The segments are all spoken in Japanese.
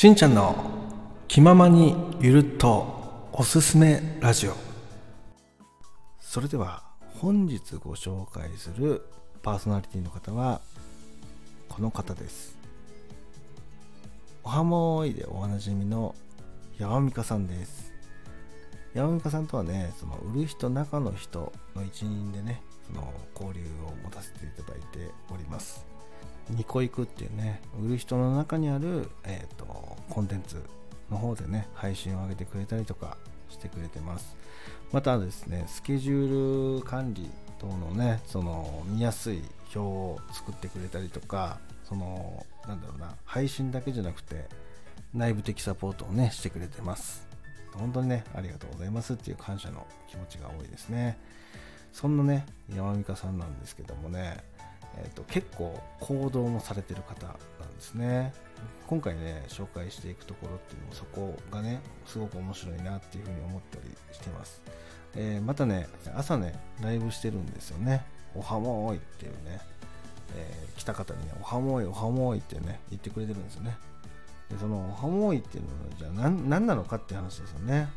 しんちゃんの気ままにゆるっとおすすめラジオ。それでは本日ご紹介するパーソナリティの方はこの方です。おはもーいでおなじみの山美香さんです。山美香さんとはねその売る人中の人の一員でねその交流を持たせていただいております。ニコイクっていうね売る人の中にある、えーと、コンテンツの方でね配信を上げてくれたりとかしてくれてます。またですねスケジュール管理等のねその見やすい表を作ってくれたりとかそのなんだろうな配信だけじゃなくて内部的サポートをねしてくれてます。本当にねありがとうございますっていう感謝の気持ちが多いですね。そんなね山美香さんなんですけどもねえーと、結構行動もされてる方なんですね。今回ね紹介していくところっていうのもそこがねすごく面白いなっていうふうに思ったりしてます、えー、またね朝ねライブしてるんですよね。おはもーいっていうね、えー、来た方にねおはもーいおはもーいってね言ってくれてるんですよね。でそのおはもーいっていうのはじゃあ何何なのかって話ですよね。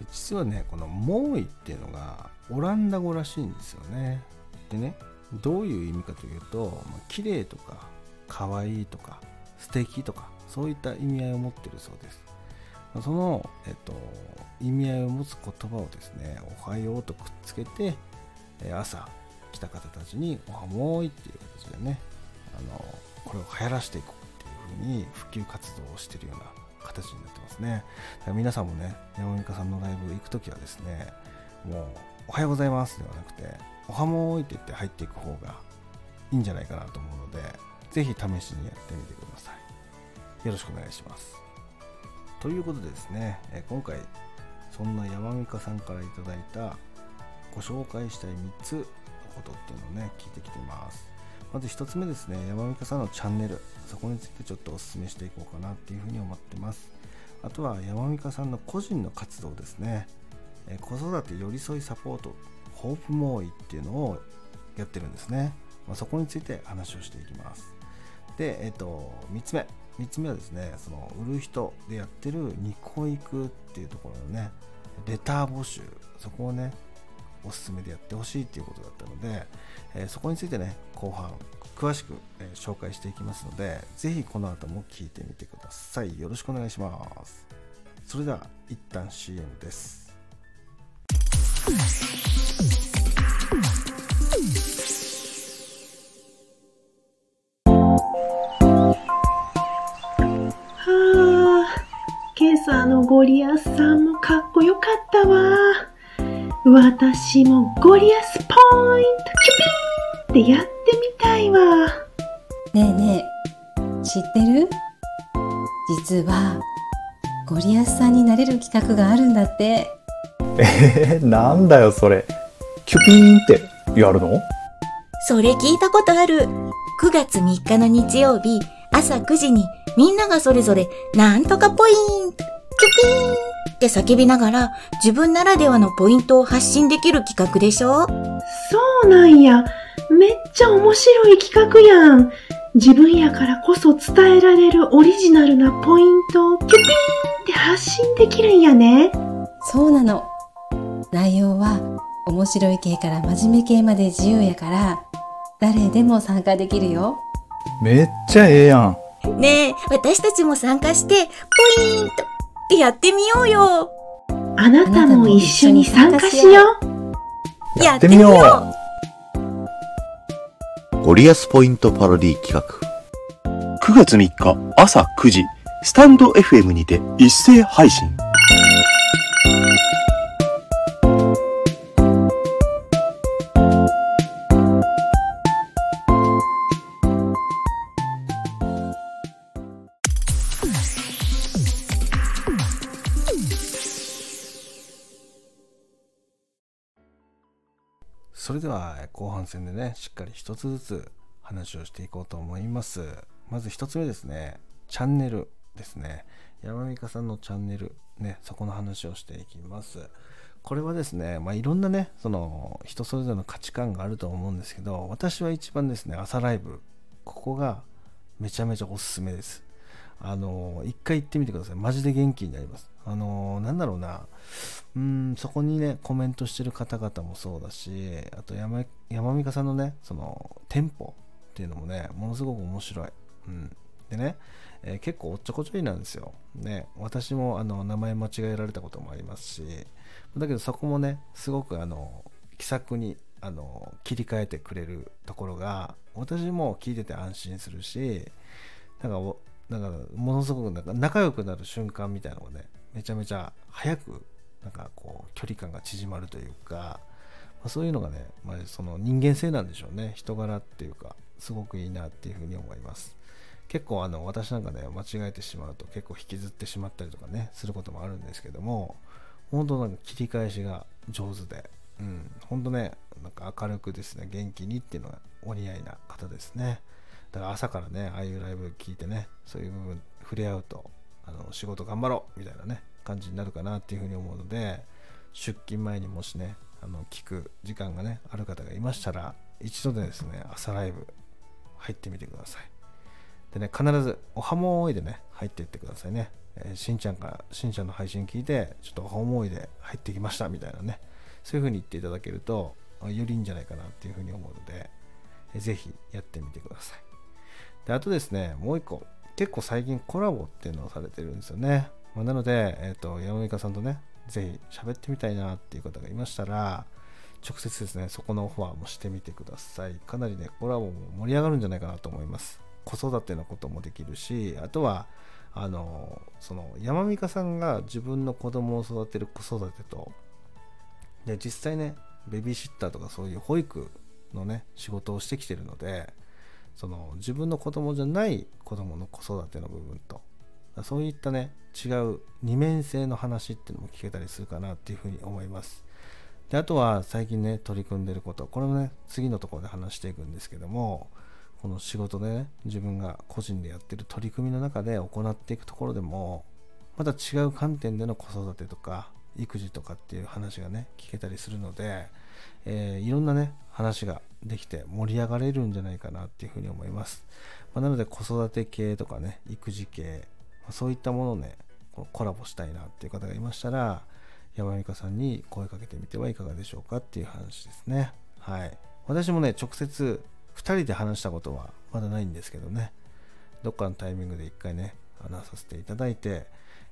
で実はねこの「もーい」っていうのがオランダ語らしいんですよね。でねどういう意味かというと、まあ、綺麗とか可愛いとか素敵とかそういった意味合いを持ってるそうです。その、えっと、意味合いを持つ言葉をですね、おはようとくっつけて、朝来た方たちにおはもーいっていう形でね、あのこれを流行らしていこうっていうふうに普及活動をしているような形になってますね。だから皆さんもね、山美香さんのライブ行くときはですね、もうおはようございますではなくて、おはもーいって言って入っていく方がいいんじゃないかなと思うので、ぜひ試しにやってみてください。よろしくお願いします。ということでですね、え今回、そんな山美香さんからいただいたご紹介したい3つのことっていうのをね、聞いてきてます。まず1つ目ですね、山美香さんのチャンネル、そこについてちょっとお勧めしていこうかなっていうふうに思ってます。あとは山美香さんの個人の活動ですね、え子育て寄り添いサポートホープモーイっていうのをやってるんですね。まあ、そこについて話をしていきます。で、えっと、3つ目。3つ目はですね、その売る人でやってるニコイクっていうところのね、レター募集、そこをね、おすすめでやってほしいっていうことだったので、えー、そこについてね、後半、詳しく、えー、紹介していきますので、ぜひこの後も聞いてみてください。よろしくお願いします。それでは、一旦 CM です。朝のゴリアスさんもかっこよかったわ。私もゴリアスポイントキュピーってやってみたいわ。ねえねえ、知ってる？実はゴリアスさんになれる企画があるんだって。えー、なんだよそれ。キュピーンってやるの？それ聞いたことある。9月3日の日曜日、朝9時にみんながそれぞれなんとかポイント、キュピーンって叫びながら自分ならではのポイントを発信できる企画でしょ？そうなんや。めっちゃ面白い企画やん。自分やからこそ伝えられるオリジナルなポイントをキュピーンって発信できるんやね。そうなの。内容は面白い系から真面目系まで自由やから誰でも参加できるよ。めっちゃええやん。ねえ、私たちも参加して、ポイントってやってみようよ。あなたも一緒に参加しよう。やってみよう。ゴリアスポイントパロディ企画。9月3日朝9時、スタンド FM にて一斉配信。それでは後半戦でねしっかり一つずつ話をしていこうと思いますまず一つ目ですねチャンネルですね山美香さんのチャンネルねそこの話をしていきますこれはですね、まあ、いろんなねその人それぞれの価値観があると思うんですけど私は一番ですね朝ライブここがめちゃめちゃおすすめですあの一回行ってみてください。マジで元気になります。あのなんだろうな。うん、そこにね、コメントしてる方々もそうだし、あと山、山美香さんのね、その、テンポっていうのもね、ものすごく面白い。うん。でね、えー、結構おっちょこちょいなんですよ。ね、私もあの名前間違えられたこともありますし、だけどそこもね、すごくあの気さくにあの切り替えてくれるところが、私も聞いてて安心するし、なんか、なんかものすごくなんか仲良くなる瞬間みたいなのがね、めちゃめちゃ早く、なんかこう、距離感が縮まるというか、まあ、そういうのがね、まあ、その人間性なんでしょうね。人柄っていうか、すごくいいなっていうふうに思います。結構あの私なんかね間違えてしまうと結構引きずってしまったりとかねすることもあるんですけども本当なんか切り返しが上手でうん本当ねなんか明るくですね元気にっていうのがお似合いな方ですねだから朝からねああいうライブ聞いてねそういう部分触れ合うとあの仕事頑張ろうみたいなね感じになるかなっていうふうに思うので出勤前にもしねあの聞く時間がねある方がいましたら一度でですね朝ライブ入ってみてくださいでね、必ずおはもーいでね、入っていってくださいね。えー、しんちゃんが、しんちゃんの配信聞いて、ちょっとおはもーいで入ってきましたみたいなね、そういう風に言っていただけると、よりいいんじゃないかなっていう風に思うので、えー、ぜひやってみてください。で、あとですね、もう一個、結構最近コラボっていうのをされてるんですよね。まあ、なので、えっ、ー、と、山美香さんとね、ぜひ喋ってみたいなっていう方がいましたら、直接ですね、そこのオファーもしてみてください。かなりね、コラボも盛り上がるんじゃないかなと思います。子育てのこともできるしあとはあのその山美香さんが自分の子供を育てる子育てとで実際ねベビーシッターとかそういう保育のね仕事をしてきてるのでその自分の子供じゃない子供の子育ての部分とそういったね違う二面性の話っていうのも聞けたりするかなっていうふうに思います。であとは最近ね取り組んでること。これもね次のところで話していくんですけどもこの仕事でね自分が個人でやってる取り組みの中で行っていくところでもまた違う観点での子育てとか育児とかっていう話がね聞けたりするので、えー、いろんなね話ができて盛り上がれるんじゃないかなっていうふうに思います、まあ、なので子育て系とかね育児系、まあ、そういったものをねコラボしたいなっていう方がいましたら山美香さんに声かけてみてはいかがでしょうかっていう話ですねはい私もね直接2人で話したことはまだないんですけどね、どっかのタイミングで1回ね、話させていただいて、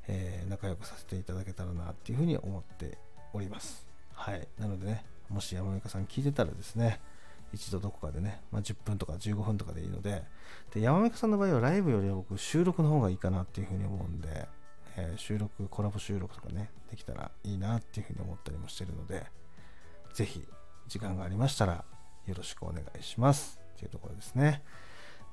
えー、仲良くさせていただけたらなっていうふうに思っております。はい。なのでね、もし山美香さん聞いてたらですね、一度どこかでね、まあ、10分とか15分とかでいいので、で山美香さんの場合はライブよりは僕収録の方がいいかなっていうふうに思うんで、えー、収録、コラボ収録とかね、できたらいいなっていうふうに思ったりもしてるので、ぜひ時間がありましたらよろしくお願いします。というところですね。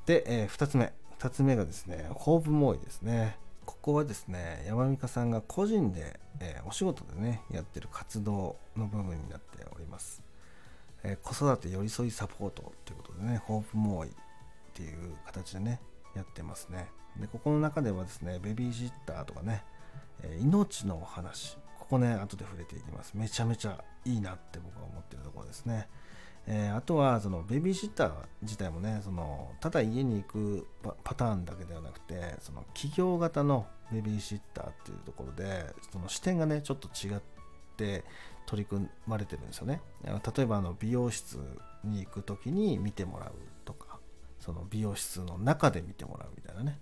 で、えー、2つ目。2つ目がですね、ホープモーイですね。ここはですね、山美香さんが個人で、えー、お仕事でね、やってる活動の部分になっております。えー、子育て寄り添いサポートということでね、ホープモーイっていう形でね、やってますね。で、ここの中ではですね、ベビーシッターとかね、え命のお話、ここね、後で触れていきます。めちゃめちゃいいなって僕は思ってるところですね。えー、あとはそのベビーシッター自体もねそのただ家に行くパターンだけではなくてその企業型のベビーシッターっていうところでその視点がねちょっと違って取り組まれてるんですよね。例えばあの美容室に行く時に見てもらうとかその美容室の中で見てもらうみたいなね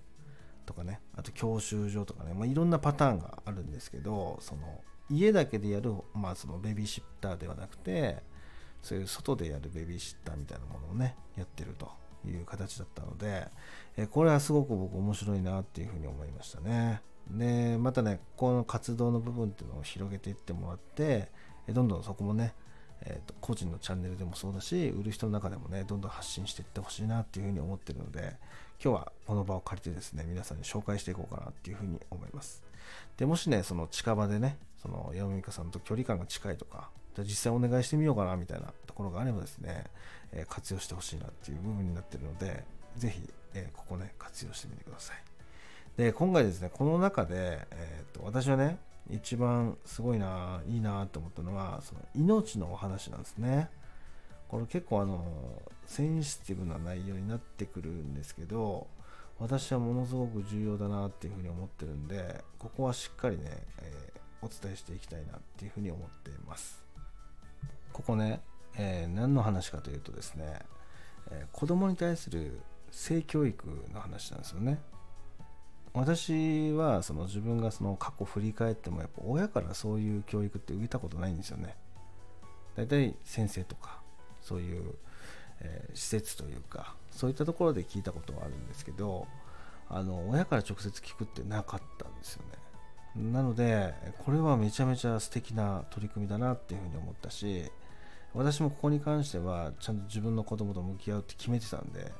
とかね。あと教習所とかね、まあ、いろんなパターンがあるんですけどその家だけでやる、まあ、そのベビーシッターではなくてそういう外でやるベビーシッターみたいなものをね、やってるという形だったので、えこれはすごく僕面白いなっていうふうに思いましたね。で、またね、この活動の部分っていうのを広げていってもらって、どんどんそこもね、えーと、個人のチャンネルでもそうだし、売る人の中でもね、どんどん発信していってほしいなっていうふうに思ってるので、今日はこの場を借りてですね、皆さんに紹介していこうかなっていうふうに思います。で、もしね、その近場でね、その山美香さんと距離感が近いとか、実際お願いしてみようかなみたいなところがあればですね、え、活用してほしいなっていう部分になってるので、ぜひ、え、ここね、活用してみてください。で、今回ですね、この中で、えー、と私はね、一番すごいな、いいなと思ったのは、その命のお話なんですね。これ結構あの、センシティブな内容になってくるんですけど、私はものすごく重要だなっていうふうに思ってるんでここはしっかりね、えーお伝えしていきたいなっていうふうに思っていますここね、えー何の話かというとですね、えー子供に対する性教育の話なんですよね。私はその自分がその過去振り返ってもやっぱ親からそういう教育って受けたことないんですよね。大体先生とかそういう、えー施設というかそういったところで聞いたことはあるんですけどあの親から直接聞くってなかったんですよね。なのでこれはめちゃめちゃ素敵な取り組みだなっていうふうに思ったし私もここに関してはちゃんと自分の子供と向き合うって決めてたんで、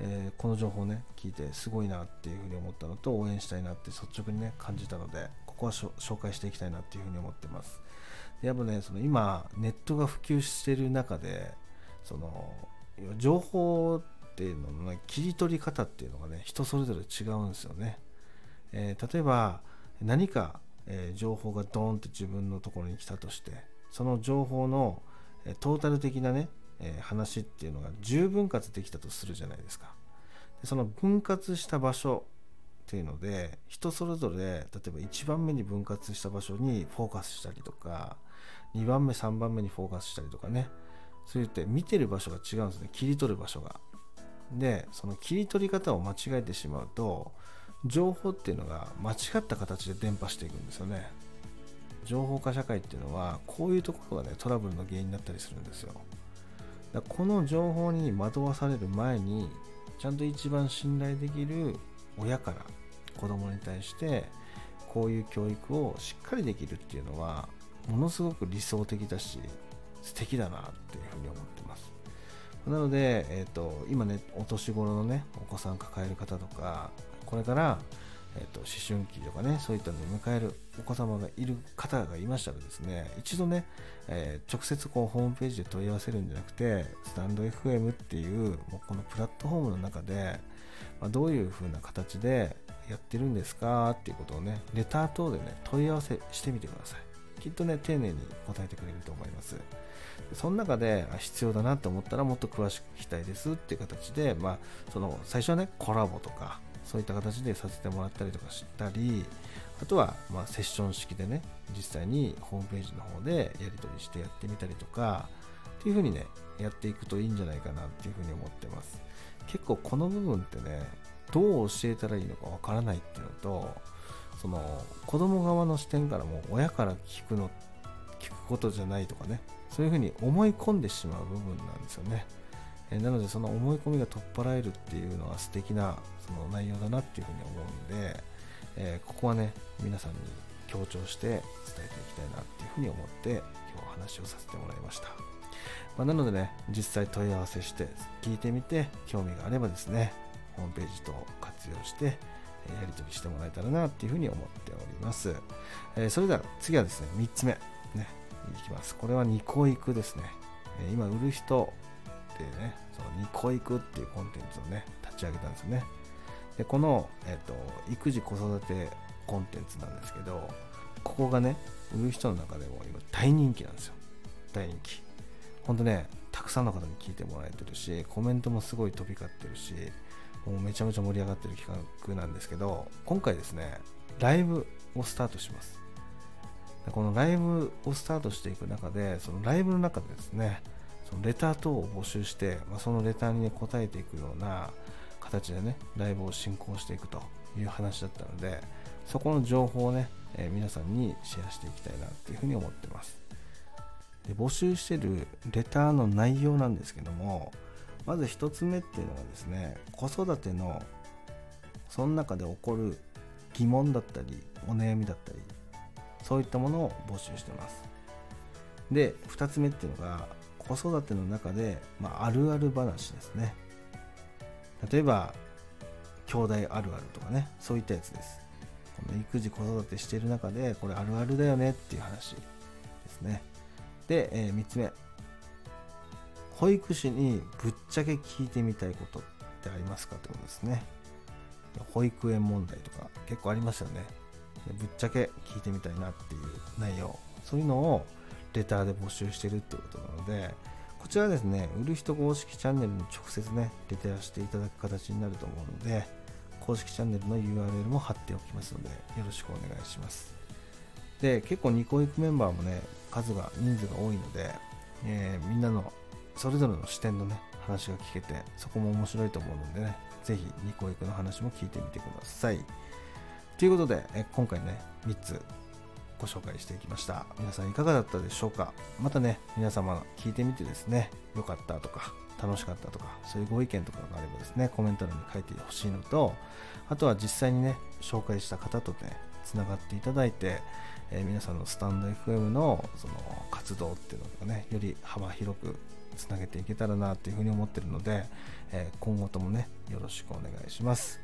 えーこの情報をね聞いてすごいなっていうふうに思ったのと応援したいなって率直にね感じたのでここは紹介していきたいなっていうふうに思ってます。でやっぱねその今ネットが普及してる中でその情報っていうのの、ね、切り取り方っていうのがね人それぞれ違うんですよね、えー例えば何か、え情報がドーンって自分のところに来たとしてその情報の、えトータル的なね、え話っていうのが10分割できたとするじゃないですか。でその分割した場所っていうので人それぞれ例えば1番目に分割した場所にフォーカスしたりとか2番目3番目にフォーカスしたりとかね。そう言って見てる場所が違うんですね。切り取る場所が。でその切り取り方を間違えてしまうと情報っていうのが間違った形で伝播していくんですよね。情報化社会っていうのはこういうところがねトラブルの原因になったりするんですよ。だからこの情報に惑わされる前にちゃんと一番信頼できる親から子供に対してこういう教育をしっかりできるっていうのはものすごく理想的だし素敵だなっていうふうに思ってます。なので、えー、と今ねお年頃のねお子さん抱える方とかこれから、えー、と思春期とかねそういったのを迎えるお子様がいる方がいましたらですね一度ね、えー直接こうホームページで問い合わせるんじゃなくてスタンド FM っていうもうこのプラットフォームの中で、まあ、どういう風な形でやってるんですかっていうことをねレター等でね問い合わせしてみてください。きっとね丁寧に答えてくれると思います。その中で必要だなと思ったらもっと詳しく聞きたいですっていう形で、まあ、その最初はねコラボとかそういった形でさせてもらったりとかしたりあとはまセッション式でね実際にホームページの方でやり取りしてやってみたりとかっていう風にねやっていくといいんじゃないかなっていう風に思ってます。結構この部分ってねどう教えたらいいのかわからないっていうのとその子供側の視点からも親から聞くの聞くことじゃないとかねそういうふうに思い込んでしまう部分なんですよね。えなのでその思い込みが取っ払えるっていうのは素敵なその内容だなっていうふうに思うんで、えーここはね皆さんに強調して伝えていきたいなっていうふうに思って今日お話をさせてもらいました、まあなのでね実際問い合わせして聞いてみて興味があればですねホームページと活用してやり取りしてもらえたらなっていうふうに思っております、えーそれでは次はですね3つ目。ねいきます。これはニコイクですね、え今売る人でねそのニコイクっていうコンテンツをね立ち上げたんですよね。でこの、えー、と育児子育てコンテンツなんですけどここがね売る人の中でも今大人気なんですよ。大人気。ほんとねたくさんの方に聞いてもらえてるしコメントもすごい飛び交ってるしもうめちゃめちゃ盛り上がってる企画なんですけど今回ですねライブをスタートします。このライブをスタートしていく中でそのライブの中でですねレター等を募集して、まあ、そのレターに、ね、答えていくような形でねライブを進行していくという話だったのでそこの情報をね、えー皆さんにシェアしていきたいなっていうふうに思ってます。で募集してるレターの内容なんですけどもまず1つ目っていうのがですね子育てのその中で起こる疑問だったりお悩みだったりそういったものを募集してます。で2つ目っていうのが子育ての中で、まあ、あるある話ですね。例えば兄弟あるあるとかねそういったやつです。この育児子育てしている中でこれあるあるだよねっていう話ですね。で、え3つ目。保育士にぶっちゃけ聞いてみたいことってありますかってことですね。保育園問題とか結構ありますよね。ぶっちゃけ聞いてみたいなっていう内容。そういうのをレターで募集してるってことなのでこちらですね売る人公式チャンネルに直接ねレターしていただく形になると思うので公式チャンネルの URL も貼っておきますのでよろしくお願いします。で結構ニコイクメンバーもね数が人数が多いので、えーみんなのそれぞれの視点のね話が聞けてそこも面白いと思うのでねぜひニコイクの話も聞いてみてください。ということで、え今回ね3つご紹介していきました。皆さんいかがだったでしょうか？またね皆様聞いてみてですね良かったとか楽しかったとかそういうご意見とかがあればですねコメント欄に書いてほしいのとあとは実際にね紹介した方とねつながっていただいて、えー皆さんのスタンド FM のその活動っていうのがねより幅広くつなげていけたらなっていうふうに思ってるので、えー今後ともねよろしくお願いします。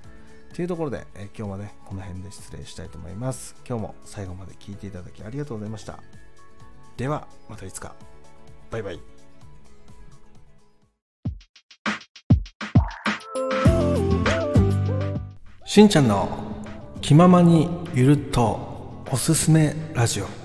というところで、えー今日はねこの辺で失礼したいと思います。今日も最後まで聞いていただきありがとうございました。ではまたいつか。バイバイ。しんちゃんの気ままにゆるっとおすすめラジオ。